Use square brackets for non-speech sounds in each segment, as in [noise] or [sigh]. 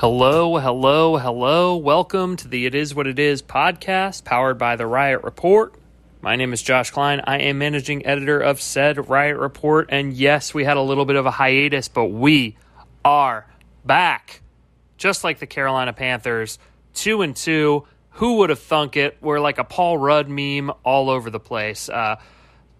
Hello, hello, hello. Welcome to the It Is What It Is podcast powered by the Riot Report. My name is Josh Klein. I am managing editor of said Riot Report. And yes, we had a little bit of a hiatus, but we are back. Just like the Carolina Panthers, two and two. Who would have thunk it? We're like a Paul Rudd meme all over the place. Uh,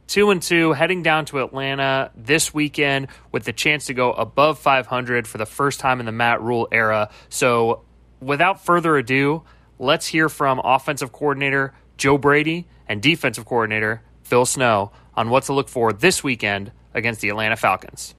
two and two, heading down to Atlanta this weekend with the chance to go above 500 for the first time in the Matt Rhule era. So, without further ado, let's hear from offensive coordinator Joe Brady and defensive coordinator Phil Snow on what to look for this weekend against the Atlanta Falcons.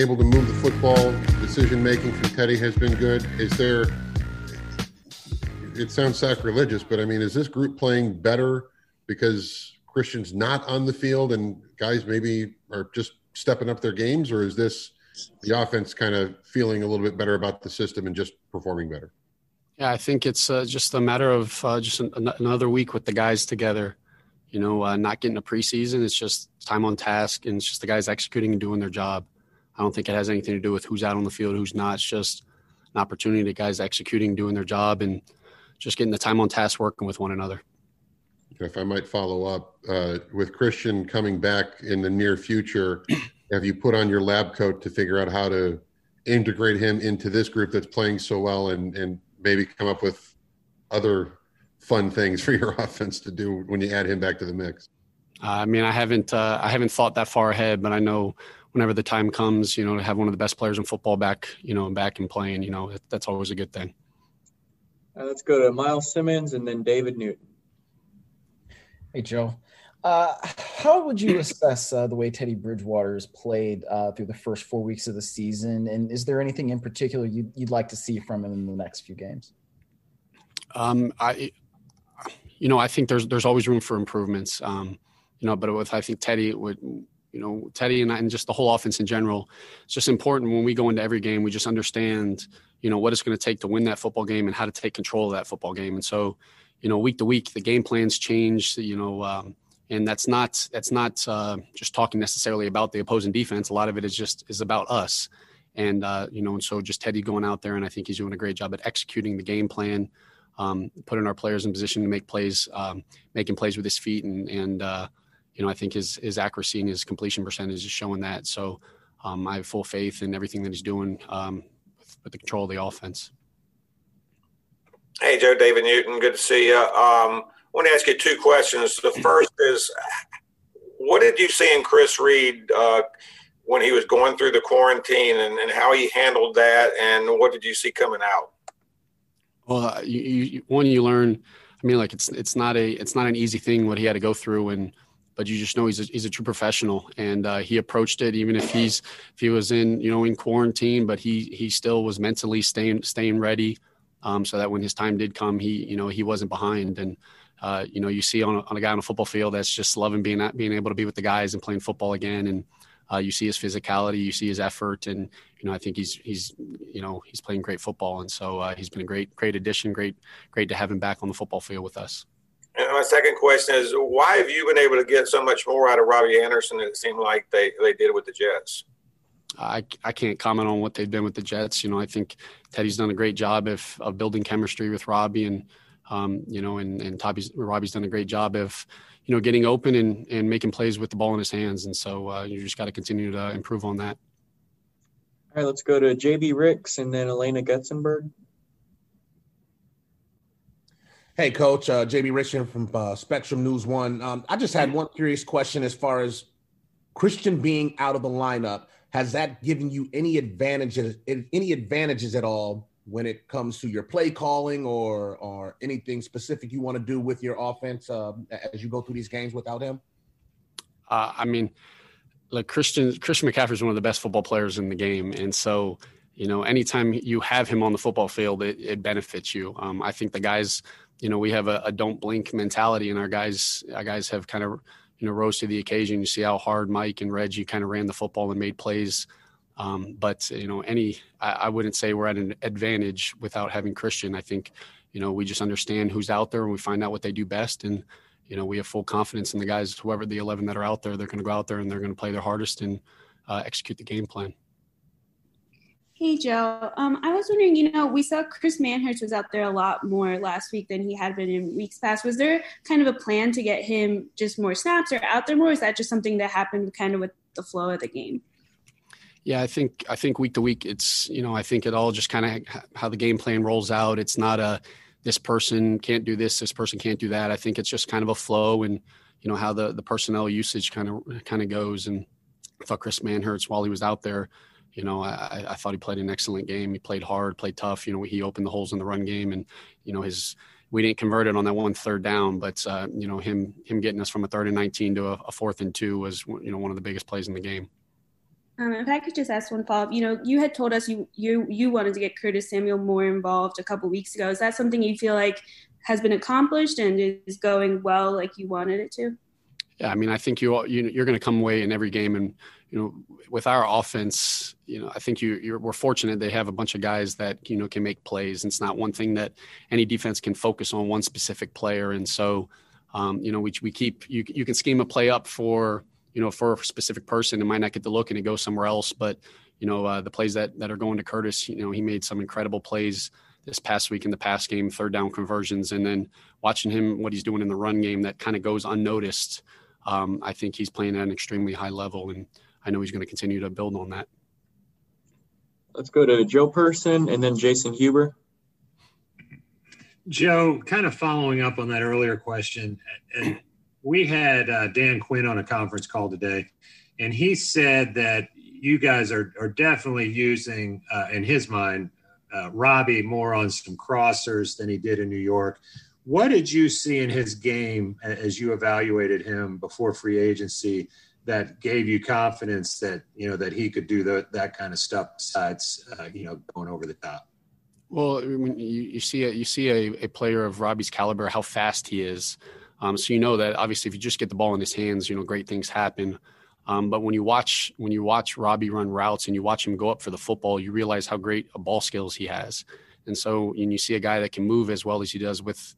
Able to move the football. Decision making from Teddy has been good. Is there? It sounds sacrilegious, but I mean, is this group playing better because Christian's not on the field and guys maybe are just stepping up their games, or is this the offense kind of feeling a little bit better about the system and just performing better? Yeah, I think it's uh, just a matter of uh, just an, another week with the guys together. You know, uh, not getting a preseason. It's just time on task, and it's just the guys executing and doing their job. I don't think it has anything to do with who's out on the field, who's not. It's just an opportunity to guys executing, doing their job, and just getting the time on task working with one another. If I might follow up uh, with Christian coming back in the near future, [clears throat] have you put on your lab coat to figure out how to integrate him into this group that's playing so well and, and maybe come up with other fun things [laughs] for your offense to do when you add him back to the mix? Uh, I mean, I haven't uh, I haven't thought that far ahead, but I know whenever the time comes, you know, to have one of the best players in football back, you know, back and playing, you know, that's always a good thing. Uh, let's go to Myles Simmons and then David Newton. Hey, Joe. Uh, how would you assess uh, the way Teddy Bridgewater has played uh, through the first four weeks of the season? And is there anything in particular you'd, you'd like to see from him in the next few games? Um, I, you know, I think there's there's always room for improvements. Um, you know, but with I think Teddy would you know, Teddy and, and just the whole offense in general. It's just important when we go into every game, we just understand, you know, what it's going to take to win that football game and how to take control of that football game. And so, you know, week to week, the game plans change, you know, um, and that's not, that's not uh, just talking necessarily about the opposing defense. A lot of it is just, is about us. And, uh, you know, and so just Teddy going out there and I think he's doing a great job at executing the game plan, um, putting our players in position to make plays, um, making plays with his feet and, and, uh, you know, I think his his accuracy and his completion percentage is showing that. So um, I have full faith in everything that he's doing um, with, with, the control of the offense. Hey, Joe, David Newton, good to see you. Um, I want to ask you two questions. The first is, what did you see in Chris Reed uh, when he was going through the quarantine, and, and, how he handled that, and what did you see coming out? Well, you, you, one you learn. I mean, like it's it's not a it's not an easy thing what he had to go through, and but you just know he's a, he's a true professional. And uh, he approached it even if he's if he was in you know in quarantine but he he still was mentally staying staying ready. Um, so that when his time did come he you know he wasn't behind. And uh, you know you see on a, on a guy on a football field that's just loving being being able to be with the guys and playing football again. And uh, you see his physicality you see his effort. And you know I think he's he's you know he's playing great football. And so uh, he's been a great great addition. Great great to have him back on the football field with us. And my second question is, why have you been able to get so much more out of Robbie Anderson than it seemed like they, they did with the Jets? I, I can't comment on what they've been with the Jets. You know, I think Teddy's done a great job of, of building chemistry with Robbie and, um, you know, and, and Toby's, Robbie's done a great job of, you know, getting open and, and making plays with the ball in his hands. And so uh, you just got to continue to improve on that. All right, let's go to JB Ricks and then Alaina Getzenberg. Hey, Coach, uh, JB Richard from uh, Spectrum News One. Um, I just had one curious question as far as Christian being out of the lineup. Has that given you any advantages? Any advantages at all when it comes to your play calling or or anything specific you want to do with your offense uh, as you go through these games without him? Uh, I mean, like Christian Christian McCaffrey is one of the best football players in the game, and so you know, anytime you have him on the football field, it, it benefits you. Um, I think the guys you know, we have a, a, don't blink mentality, and our guys, our guys have kind of, you know, rose to the occasion. You see how hard Mike and Reggie kind of ran the football and made plays, Um, but you know, any I, I, wouldn't say we're at an advantage without having Christian. I think you know we just understand who's out there and we find out what they do best, and you know we have full confidence in the guys, whoever the eleven that are out there, they're going to go out there and they're going to play their hardest and uh, execute the game plan. Hey, Joe. Um, I was wondering, you know, we saw Chris Manhertz was out there a lot more last week than he had been in weeks past. Was there kind of a plan to get him just more snaps or out there more? is that just something that happened kind of with the flow of the game? Yeah, I think I think week to week, it's you know I think it all just kind of how the game plan rolls out. It's not a this person can't do this, this person can't do that. I think it's just kind of a flow and you know how the the personnel usage kind of kind of goes. And I thought Chris Manhertz while he was out there you know, I, I thought he played an excellent game. He played hard, played tough. You know, he opened the holes in the run game, and you know his we didn't convert it on that one third down, but uh, you know him him getting us from a third and nineteen to a, a, fourth and two was you know one of the biggest plays in the game. Um, if I could just ask one follow up, you know, you had told us you you you wanted to get Curtis Samuel more involved a couple weeks ago. Is that something you feel like has been accomplished and is going well like you wanted it to? Yeah, I mean, I think you, you you're going to come away in every game and you know, with our offense, you know, I think you, you're, we're fortunate they have a bunch of guys that you know can make plays. And it's not one thing that any defense can focus on one specific player. And so, um, you know, we we keep you you can scheme a play up for you know for a specific person. It might not get the look and it goes somewhere else. But you know, uh, the plays that that are going to Curtis, you know, he made some incredible plays this past week in the pass game, third down conversions, and then watching him what he's doing in the run game that kind of goes unnoticed. Um, I think he's playing at an extremely high level and I know he's going to continue to build on that. Let's go to Joe Person and then Jason Huber. Joe, kind of following up on that earlier question, and we had uh, Dan Quinn on a conference call today, and he said that you guys are, are definitely using, uh, in his mind, uh, Robbie more on some crossers than he did in New York. What did you see in his game as you evaluated him before free agency that gave you confidence that you know that he could do the, that kind of stuff besides uh, you know going over the top? Well when you, you see a, you see a, a player of robbie's caliber how fast he is. Um, so you know that obviously if you just get the ball in his hands you know great things happen. Um, but when you watch when you watch robbie run routes and you watch him go up for the football you realize how great a ball skills he has. And so and you see a guy that can move as well as he does with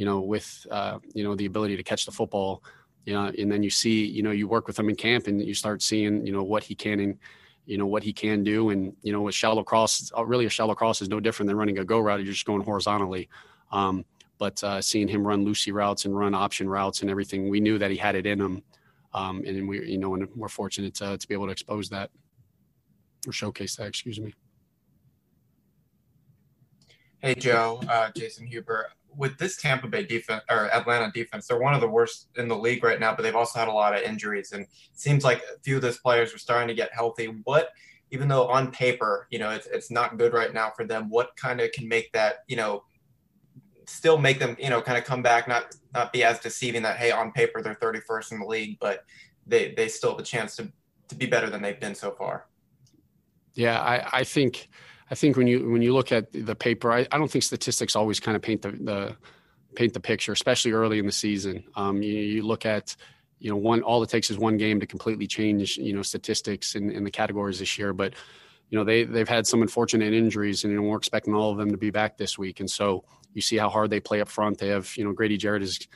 you know with uh, you know the ability to catch the football you know, and then you see, you know, you work with him in camp and you start seeing, you know, what he can and, you know, what he can do. And, you know, a shallow cross, uh, really a shallow cross is no different than running a go route. You're just going horizontally. Um, but uh, seeing him run Lucy routes and run option routes and everything, we knew that he had it in him. Um, and we, you know, and we're fortunate to, to be able to expose that or showcase that, excuse me. Hey, Joe, uh, Jason Huber with this Tampa Bay defense or Atlanta defense, they're one of the worst in the league right now, but they've also had a lot of injuries. And it seems like a few of those players are starting to get healthy. What, even though on paper, you know, it's, it's not good right now for them, what kind of can make that, you know, still make them, you know, kind of come back, not not be as deceiving that, hey, on paper they're 31st in the league, but they, they still have a chance to, to be better than they've been so far. Yeah, I, I think – I think when you when you look at the paper, I, I don't think statistics always kind of paint the, the paint the picture, especially early in the season. Um, you, you, look at you know one all it takes is one game to completely change you know statistics in, in the categories this year. But you know they they've had some unfortunate injuries, and you know, we're expecting all of them to be back this week. And so you see how hard they play up front. They have you know Grady Jarrett is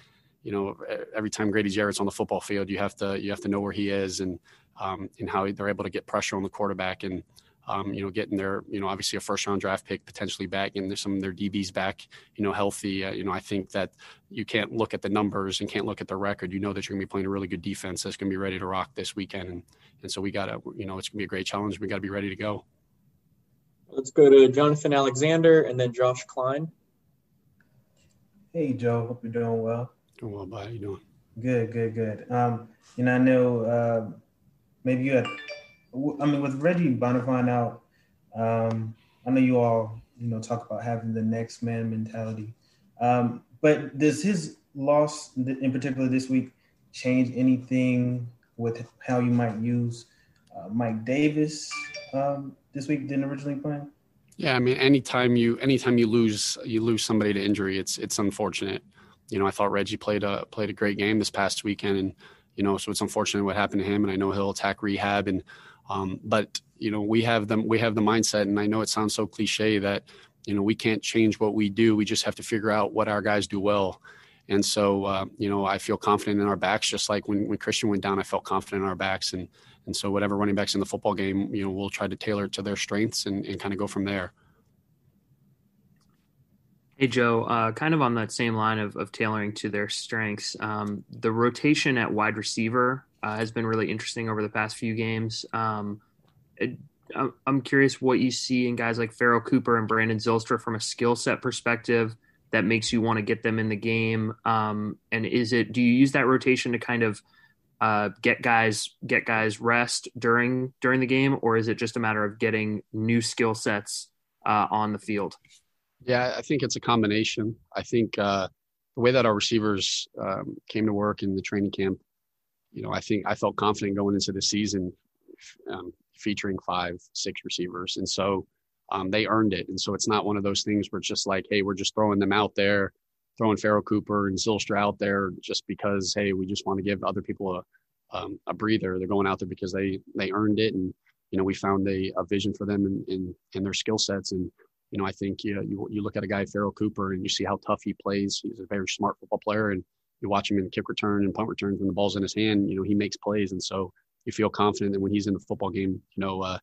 you know every time Grady Jarrett's on the football field, you have to you have to know where he is and um, and how they're able to get pressure on the quarterback and um, you know, getting their, you know, obviously a first round draft pick potentially back and there's some of their DBs back, you know, healthy. Uh, you know, I think that you can't look at the numbers and can't look at the record. You know that you're going to be playing a really good defense that's going to be ready to rock this weekend. And, and so we got to, you know, it's going to be a great challenge. We got to be ready to go. Let's go to Jonathan Alexander and then Josh Klein. Hey, Joe. Hope you're doing well. Doing well, bud. How you doing? Good, good, good. Um, you know, I know uh, maybe you had I mean, with Reggie Bonnafon out, um, I know you all, you know, talk about having the next man mentality. Um, but does his loss, in particular this week, change anything with how you might use uh, Mike Davis um, this week than originally planned? Yeah, I mean, anytime you anytime you lose you lose somebody to injury, it's it's unfortunate. You know, I thought Reggie played a played a great game this past weekend, and you know, so it's unfortunate what happened to him. And I know he'll attack rehab, and Um, but you know, we have them. We have the mindset, and I know it sounds so cliche that you know we can't change what we do. We just have to figure out what our guys do well. And so, uh, you know, I feel confident in our backs, just like when, when Christian went down, I felt confident in our backs. And, and so whatever running backs in the football game, you know, we'll try to tailor it to their strengths and, and kind of go from there. Hey, Joe, uh, kind of on that same line of, of tailoring to their strengths, um, the rotation at wide receiver uh, has been really interesting over the past few games. Um, it, I'm curious what you see in guys like Pharoh Cooper and Brandon Zylstra from a skill set perspective that makes you want to get them in the game. Um, and is it do you use that rotation to kind of uh, get guys get guys rest during during the game, or is it just a matter of getting new skill sets uh, on the field? Yeah, I think it's a combination. I think uh, the way that our receivers um, came to work in the training camp, you know, I think I felt confident going into the season, um, featuring five, six receivers, and so um, they earned it. And so it's not one of those things where it's just like, hey, we're just throwing them out there, throwing Pharoh Cooper and Zylstra out there just because, hey, we just want to give other people a, um, a breather. They're going out there because they they earned it, and you know we found a, a vision for them in, in, in their skill sets. And you know I think you, know, you you look at a guy Pharoh Cooper and you see how tough he plays. He's a very smart football player, and you watch him in kick return and punt returns when the ball's in his hand. You know he makes plays, and so you feel confident that when he's in the football game, you know uh,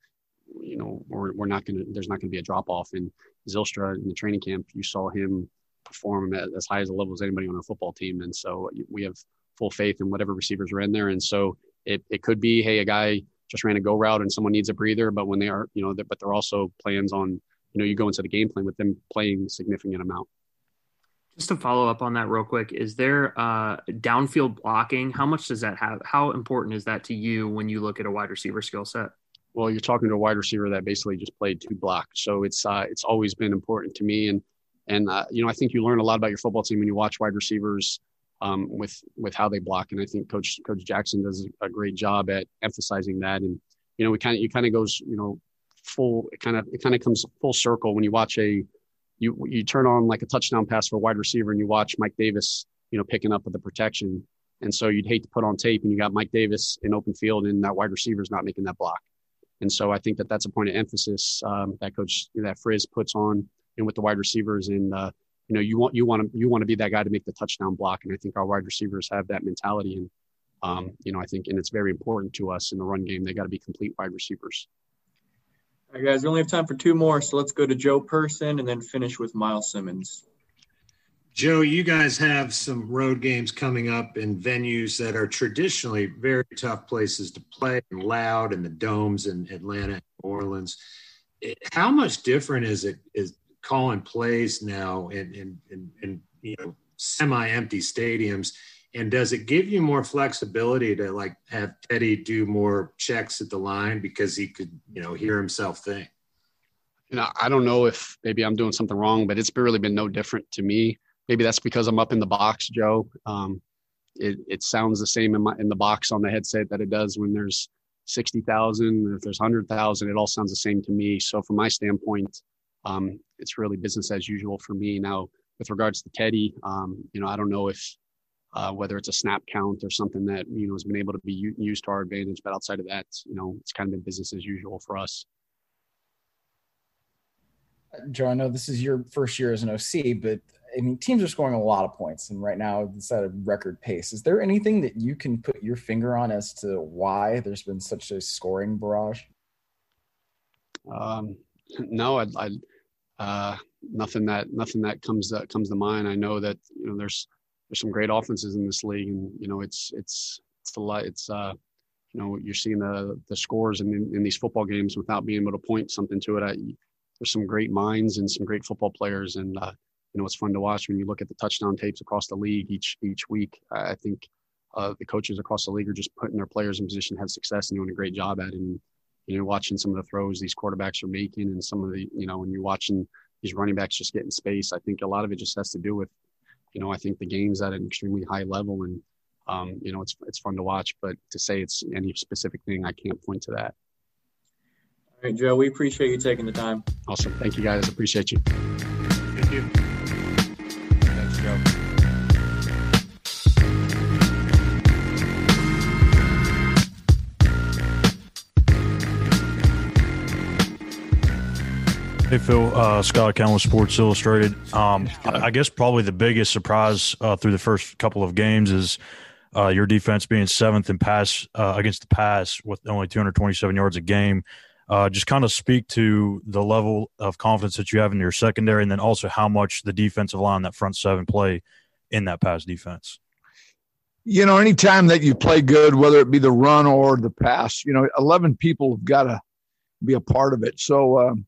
you know, we're, we're not going to, there's not going to be a drop off. And Zylstra in the training camp, you saw him perform at as high as a level as anybody on our football team. And so we have full faith in whatever receivers are in there. And so it, it could be, hey, a guy just ran a go route and someone needs a breather, but when they are, you know, but they're also plans on, you know, you go into the game plan with them playing significant amount. Just to follow up on that real quick, is there uh, downfield blocking? How much does that have? How important is that to you when you look at a wide receiver skill set? well, you're talking to a wide receiver that basically just played two blocks. So it's uh, it's always been important to me, and and uh, you know I think you learn a lot about your football team when you watch wide receivers um, with with how they block, and I think Coach Coach Jackson does a great job at emphasizing that. And you know, we kind of it kind of goes you know full it kind of it kind of comes full circle when you watch a you you turn on like a touchdown pass for a wide receiver and you watch Mike Davis you know picking up with the protection. And so you'd hate to put on tape and you got Mike Davis in open field and that wide receiver is not making that block. And so I think that that's a point of emphasis um, that coach that Frizz puts on and with the wide receivers. And uh, you know, you want you want to you want to be that guy to make the touchdown block. And I think our wide receivers have that mentality. And um, you know, I think and it's very important to us in the run game. They got to be complete wide receivers. All right, guys, we only have time for two more, so let's go to Joe Person and then finish with Myles Simmons. Joe, you guys have some road games coming up in venues that are traditionally very tough places to play and loud in the domes in Atlanta and Orleans. How much different is it is calling plays now in, in, in, in you know semi-empty stadiums? And does it give you more flexibility to like have Teddy do more checks at the line because he could, you know, hear himself think? You know, I don't know if maybe I'm doing something wrong, but it's really been no different to me maybe that's because I'm up in the box, Joe. Um, it, it sounds the same in my in the box on the headset that it does when there's sixty thousand. If there's hundred thousand, it all sounds the same to me. So from my standpoint, um, it's really business as usual for me. Now, with regards to Teddy, um, you know, I don't know if uh, whether it's a snap count or something that you know has been able to be u- used to our advantage, but outside of that, you know, it's kind of been business as usual for us. Joe, I know this is your first year as an OC, but I mean, teams are scoring a lot of points, and right now it's at a record pace. Is there anything that you can put your finger on as to why there's been such a scoring barrage? Um, no, I, I uh, nothing that nothing that comes that comes to mind. I know that you know there's there's some great offenses in this league, and you know it's it's it's a lot. It's uh, you know you're seeing the the scores in, in these football games without being able to point something to it. I, there's some great minds and some great football players, and uh, you know it's fun to watch when you look at the touchdown tapes across the league each each week. I think uh, the coaches across the league are just putting their players in position to have success and doing a great job at it. And you know, watching some of the throws these quarterbacks are making, and some of the you know when you're watching these running backs just getting space, I think a lot of it just has to do with you know I think the game's at an extremely high level and. Um, you know, it's it's fun to watch, but to say it's any specific thing, I can't point to that. All right, Joe, we appreciate you taking the time. Awesome. Thank you guys. Appreciate you. Thank you. Hey Phil, uh, Scott with Sports Illustrated. Um, I, I guess probably the biggest surprise uh, through the first couple of games is uh, your defense being seventh in pass uh, against the pass with only 227 yards a game. Uh, just kind of speak to the level of confidence that you have in your secondary, and then also how much the defensive line, that front seven, play in that pass defense. You know, anytime that you play good, whether it be the run or the pass, you know, 11 people have got to be a part of it. So, um,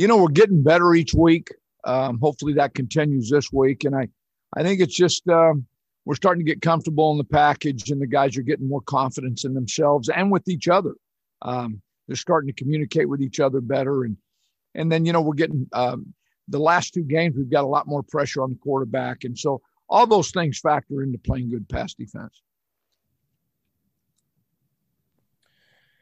you know, we're getting better each week. Um, hopefully that continues this week. And I, I think it's just um, we're starting to get comfortable in the package, and the guys are getting more confidence in themselves and with each other. Um, they're starting to communicate with each other better, and and then you know we're getting um, the last two games we've got a lot more pressure on the quarterback, and so all those things factor into playing good pass defense.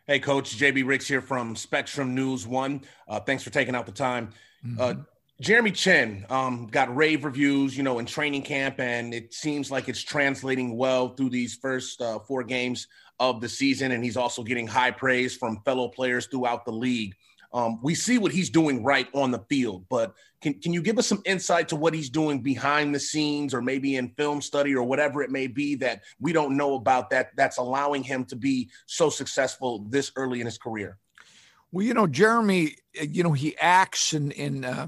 Hey, Coach JB Ricks here from Spectrum News One. Uh, thanks for taking out the time. Mm-hmm. Uh, Jeremy Chinn um, got rave reviews, you know, in training camp, and it seems like it's translating well through these first uh, four games of the season. And he's also getting high praise from fellow players throughout the league. Um, we see what he's doing right on the field, but can, can you give us some insight to what he's doing behind the scenes or maybe in film study or whatever it may be that we don't know about that that's allowing him to be so successful this early in his career? Well, you know, Jeremy, uh, you know, he acts and, and uh,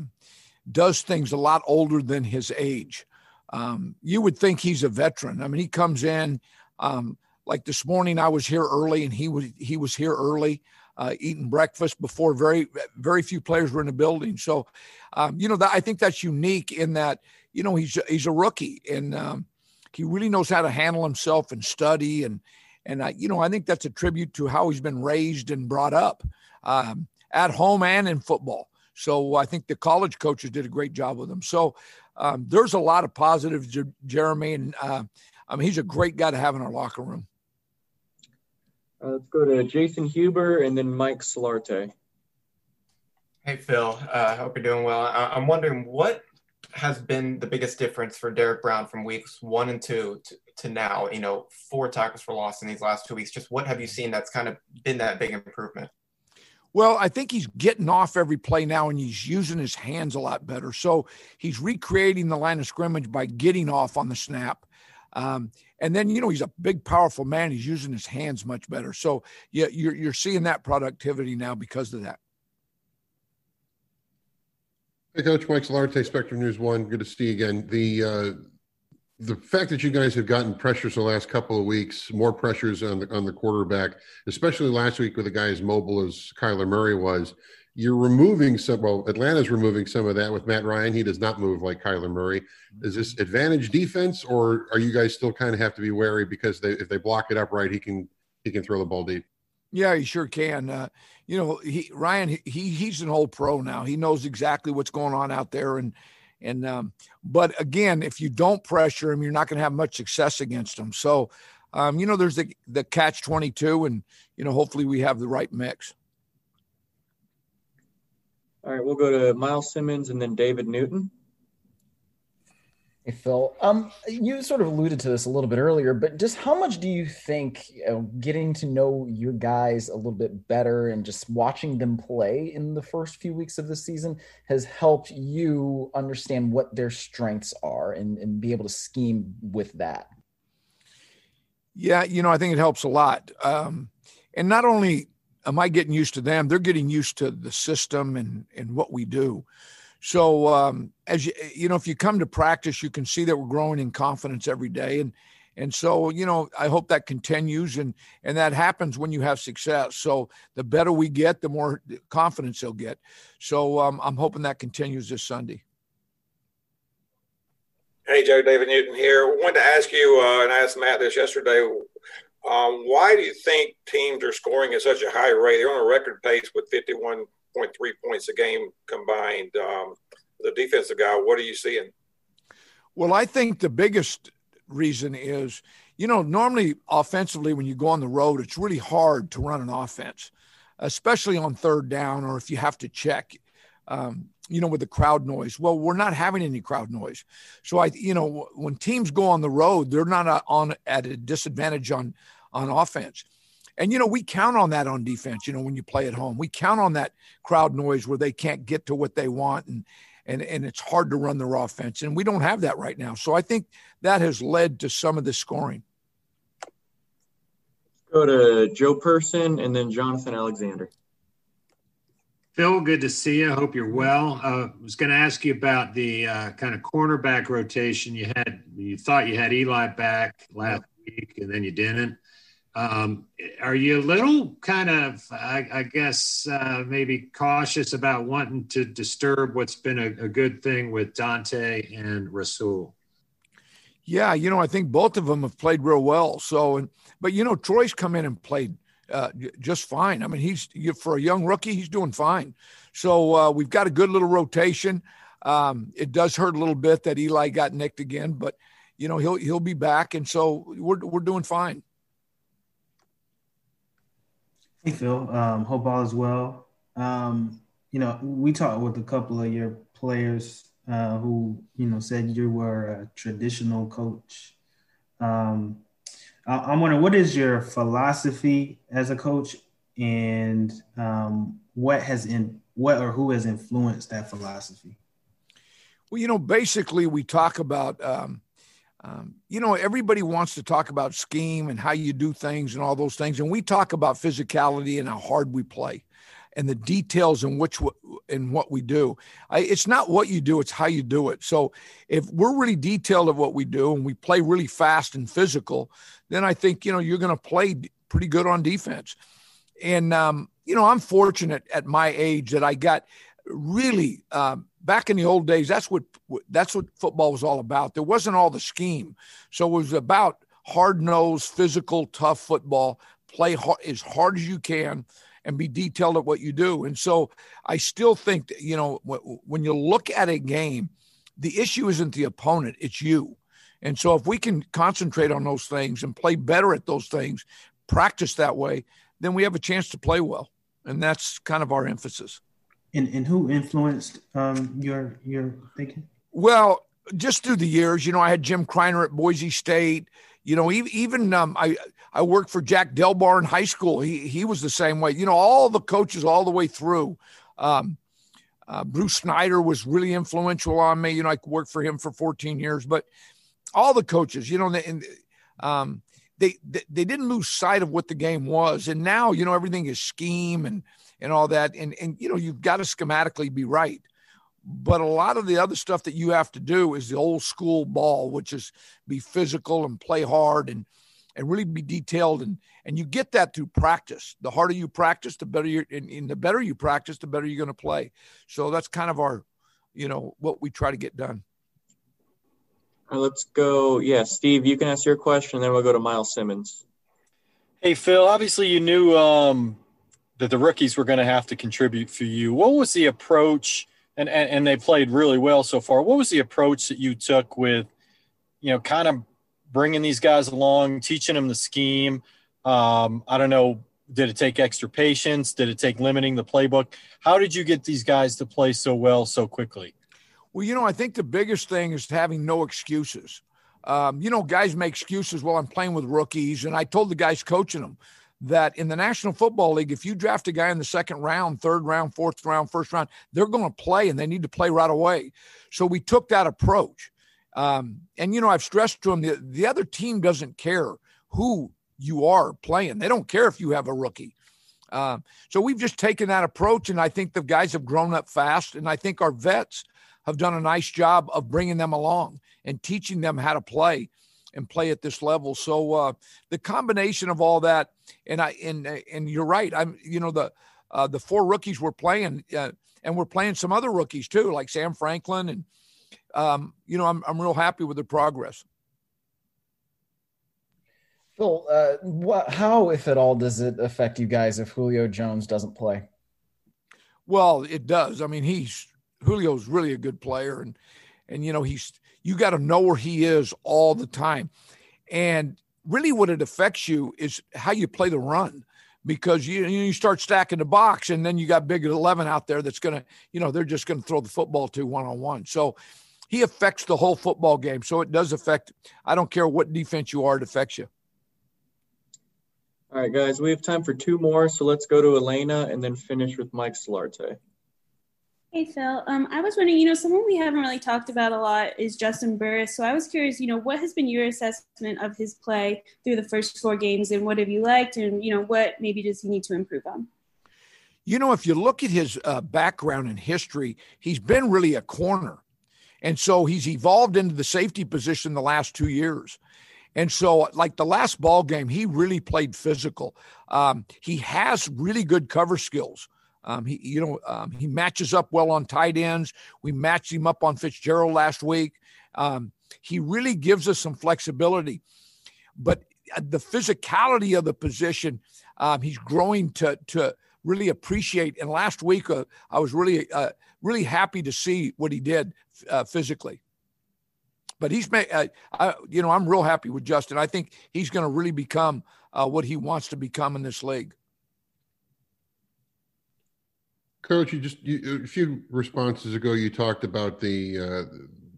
does things a lot older than his age. Um, you would think he's a veteran. I mean, he comes in um, like this morning. I was here early, and he was he was here early uh, eating breakfast before very very few players were in the building. So, um, you know, that, I think that's unique in that you know he's he's a rookie and um, he really knows how to handle himself and study and and I, you know I think that's a tribute to how he's been raised and brought up um, at home and in football. So I think the college coaches did a great job with him. So um, there's a lot of positives, Jeremy, and uh, I mean he's a great guy to have in our locker room. Uh, let's go to Jason Huber and then Mike Solarte. Hey, Phil. I uh, hope you're doing well. I- am wondering what has been the biggest difference for Derrick Brown from weeks one and two to, to now? You know, four tackles for loss in these last two weeks. Just what have you seen that's kind of been that big improvement? Well, I think he's getting off every play now and he's using his hands a lot better. So he's recreating the line of scrimmage by getting off on the snap. Um, and then you know he's a big, powerful man. He's using his hands much better. So yeah, you're you're seeing that productivity now because of that. Hey, Coach Mike Solarte, Spectrum News One. Good to see you again. The uh, the fact that you guys have gotten pressures the last couple of weeks, more pressures on the on the quarterback, especially last week with a guy as mobile as Kyler Murray was, you're removing some. Well, Atlanta's removing some of that with Matt Ryan. He does not move like Kyler Murray. Is this advantage defense, or are you guys still kind of have to be wary because they, if they block it up right, he can he can throw the ball deep. Yeah, he sure can. Uh, you know, he Ryan he he's an old pro now. He knows exactly what's going on out there, and and um, but again, if you don't pressure him, you're not going to have much success against him. So, um, you know, there's the the catch twenty two, and you know, hopefully we have the right mix. All right, we'll go to Myles Simmons and then David Newton. Hey, Phil. Um, you sort of alluded to this a little bit earlier, but just how much do you think you know, getting to know your guys a little bit better and just watching them play in the first few weeks of the season has helped you understand what their strengths are and, and be able to scheme with that? Yeah, you know, I think it helps a lot. Um, and not only am I getting used to them? They're getting used to the system and and what we do. So um, as you you know, if you come to practice, you can see that we're growing in confidence every day, and and so you know, I hope that continues, and and that happens when you have success. So the better we get, the more confidence they'll get. So um, I'm hoping that continues this Sunday. Hey, Joe, David Newton here. I wanted to ask you, uh, and I asked Matt this yesterday. Um, why do you think teams are scoring at such a high rate? They're on a record pace with 51.3 points a game combined. Um, the defensive guy, what are you seeing? Well, I think the biggest reason is, you know, normally offensively, when you go on the road, it's really hard to run an offense, especially on third down or if you have to check. Um, you know, with the crowd noise. Well, we're not having any crowd noise. So I, you know, when teams go on the road, they're not on at a disadvantage on on offense. And, you know, we count on that on defense, you know, when you play at home. We count on that crowd noise where they can't get to what they want and, and, and it's hard to run their offense. And we don't have that right now. So I think that has led to some of the scoring. Go to Joe Person and then Jonathan Alexander. Phil, good to see you. Hope you're well. Uh, I was going to ask you about the uh, kind of cornerback rotation you had. You thought you had Eli back last week, and then you didn't. Um, are you a little kind of, I, I guess, uh, maybe cautious about wanting to disturb what's been a, a, good thing with Donte and Rasul? Yeah, you know, I think both of them have played real well. So, and but you know, Troy's come in and played uh, just fine. I mean, he's for a young rookie, he's doing fine. So uh, we've got a good little rotation. Um, it does hurt a little bit that Eli got nicked again, but you know he'll he'll be back, and so we're we're doing fine. Hey Phil, um, hope all is well. Um, you know, we talked with a couple of your players uh, who you know said you were a traditional coach. Um, I, am wondering what is your philosophy as a coach, and um, what has in what or who has influenced that philosophy? Well, you know, basically, we talk about um, um, you know, everybody wants to talk about scheme and how you do things and all those things, and we talk about physicality and how hard we play, and the details in which in what we do. I, it's not what you do; it's how you do it. So, if we're really detailed at what we do and we play really fast and physical, then I think you know you're going to play pretty good on defense. And um, you know, I'm fortunate at my age that I got really um, back in the old days, that's what that's what football was all about. There wasn't all the scheme, so it was about hard nosed, physical, tough football. Play hard, as hard as you can and be detailed at what you do. And so I still think that, you know when you look at a game, the issue isn't the opponent; it's you. And so if we can concentrate on those things and play better at those things, practice that way, then we have a chance to play well. And that's kind of our emphasis. And and who influenced um, your your thinking? Well, just through the years, you know, I had Jim Criner at Boise State. You know, even even um, I I worked for Jack Delbar in high school. He he was the same way. You know, all the coaches all the way through. Um, uh, Bruce Snyder was really influential on me. You know, I worked for him for 14 years, but all the coaches, you know, and, um, they, they they didn't lose sight of what the game was, and now you know everything is scheme and and all that. And, and, you know, you've got to schematically be right. But a lot of the other stuff that you have to do is the old school ball, which is be physical and play hard and, and really be detailed. And, and you get that through practice. The harder you practice, the better you're, and, and the better you practice, the better you're going to play. So that's kind of our, you know, what we try to get done. All right, let's go. Yeah, Steve, you can ask your question, then we'll go to Myles Simmons. Hey, Phil, obviously you knew um, that the rookies were going to have to contribute for you. What was the approach? And, and, and they played really well so far. What was the approach that you took with, you know, kind of bringing these guys along, teaching them the scheme? Um, I don't know. Did it take extra patience? Did it take limiting the playbook? How did you get these guys to play so well so quickly? Well, you know, I think the biggest thing is having no excuses. Um, you know, guys make excuses while I'm playing with rookies, and I told the guys coaching them, that in the National Football League, if you draft a guy in the second round, third round, fourth round, first round, they're going to play and they need to play right away. So we took that approach. Um, and, you know, I've stressed to them the, the other team doesn't care who you are playing, they don't care if you have a rookie. Uh, so we've just taken that approach, and I think the guys have grown up fast, and I think our vets have done a nice job of bringing them along and teaching them how to play and play at this level. So uh, the combination of all that, and I and and you're right. I'm you know the uh, the four rookies we're playing, uh, and we're playing some other rookies too, like Sam Franklin, and um, you know I'm I'm real happy with the progress. Phil, uh, what, how, if at all, does it affect you guys if Julio Jones doesn't play? Well, it does. I mean, he's Julio's really a good player, and and you know he's you got to know where he is all the time. And really, what it affects you is how you play the run because you you start stacking the box, and then you got big eleven out there that's gonna, you know, they're just gonna throw the football to one on one. So he affects the whole football game. So it does affect. I don't care what defense you are, it affects you. All right, guys, we have time for two more, so let's go to Elena and then finish with Mike Solarte. Hey Phil, um, I was wondering, you know, someone we haven't really talked about a lot is Juston Burris. So I was curious, you know, what has been your assessment of his play through the first four games, and what have you liked, and you know, what maybe does he need to improve on? You know, if you look at his uh, background and history, he's been really a corner, and so he's evolved into the safety position the last two years. And so, like the last ball game, he really played physical. Um, he has really good cover skills. Um, he, you know, um, he matches up well on tight ends. We matched him up on Fitzgerald last week. Um, he really gives us some flexibility, but uh, the physicality of the position, um, he's growing to to really appreciate. And last week, uh, I was really uh, really happy to see what he did uh, physically. But he's made, uh, you know, I'm real happy with Justin. I think he's going to really become uh, what he wants to become in this league. Coach, you just you, a few responses ago, you talked about the uh,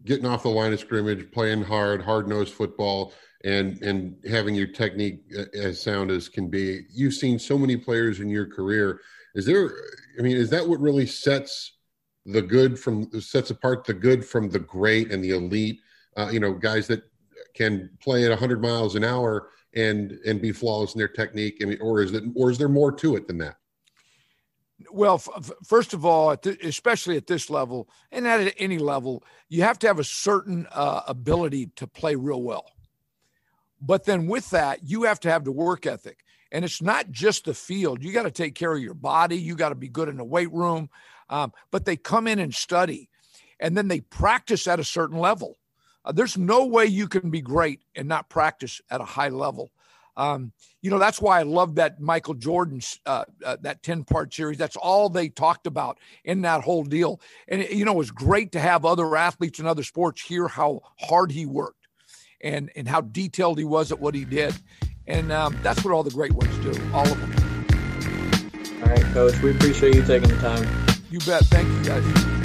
getting off the line of scrimmage, playing hard, hard nosed football, and and having your technique uh, as sound as can be. You've seen so many players in your career. Is there? I mean, is that what really sets the good from sets apart the good from the great and the elite? Uh, you know, guys that can play at 100 miles an hour and and be flawless in their technique. I mean, or is it or is there more to it than that? Well, f- first of all, at th- especially at this level and at any level, you have to have a certain uh, ability to play real well. But then with that, you have to have the work ethic. And it's not just the field. You got to take care of your body. You got to be good in the weight room. Um, but they come in and study, and then they practice at a certain level. Uh, there's no way you can be great and not practice at a high level. Um, you know, that's why I love that Michael Jordan's uh, uh, that 10 part series. That's all they talked about in that whole deal. And, it, you know, it was great to have other athletes in other sports hear how hard he worked and, and how detailed he was at what he did. And um, that's what all the great ones do, all of them. All right, Coach, we appreciate you taking the time. You bet. Thank you, guys.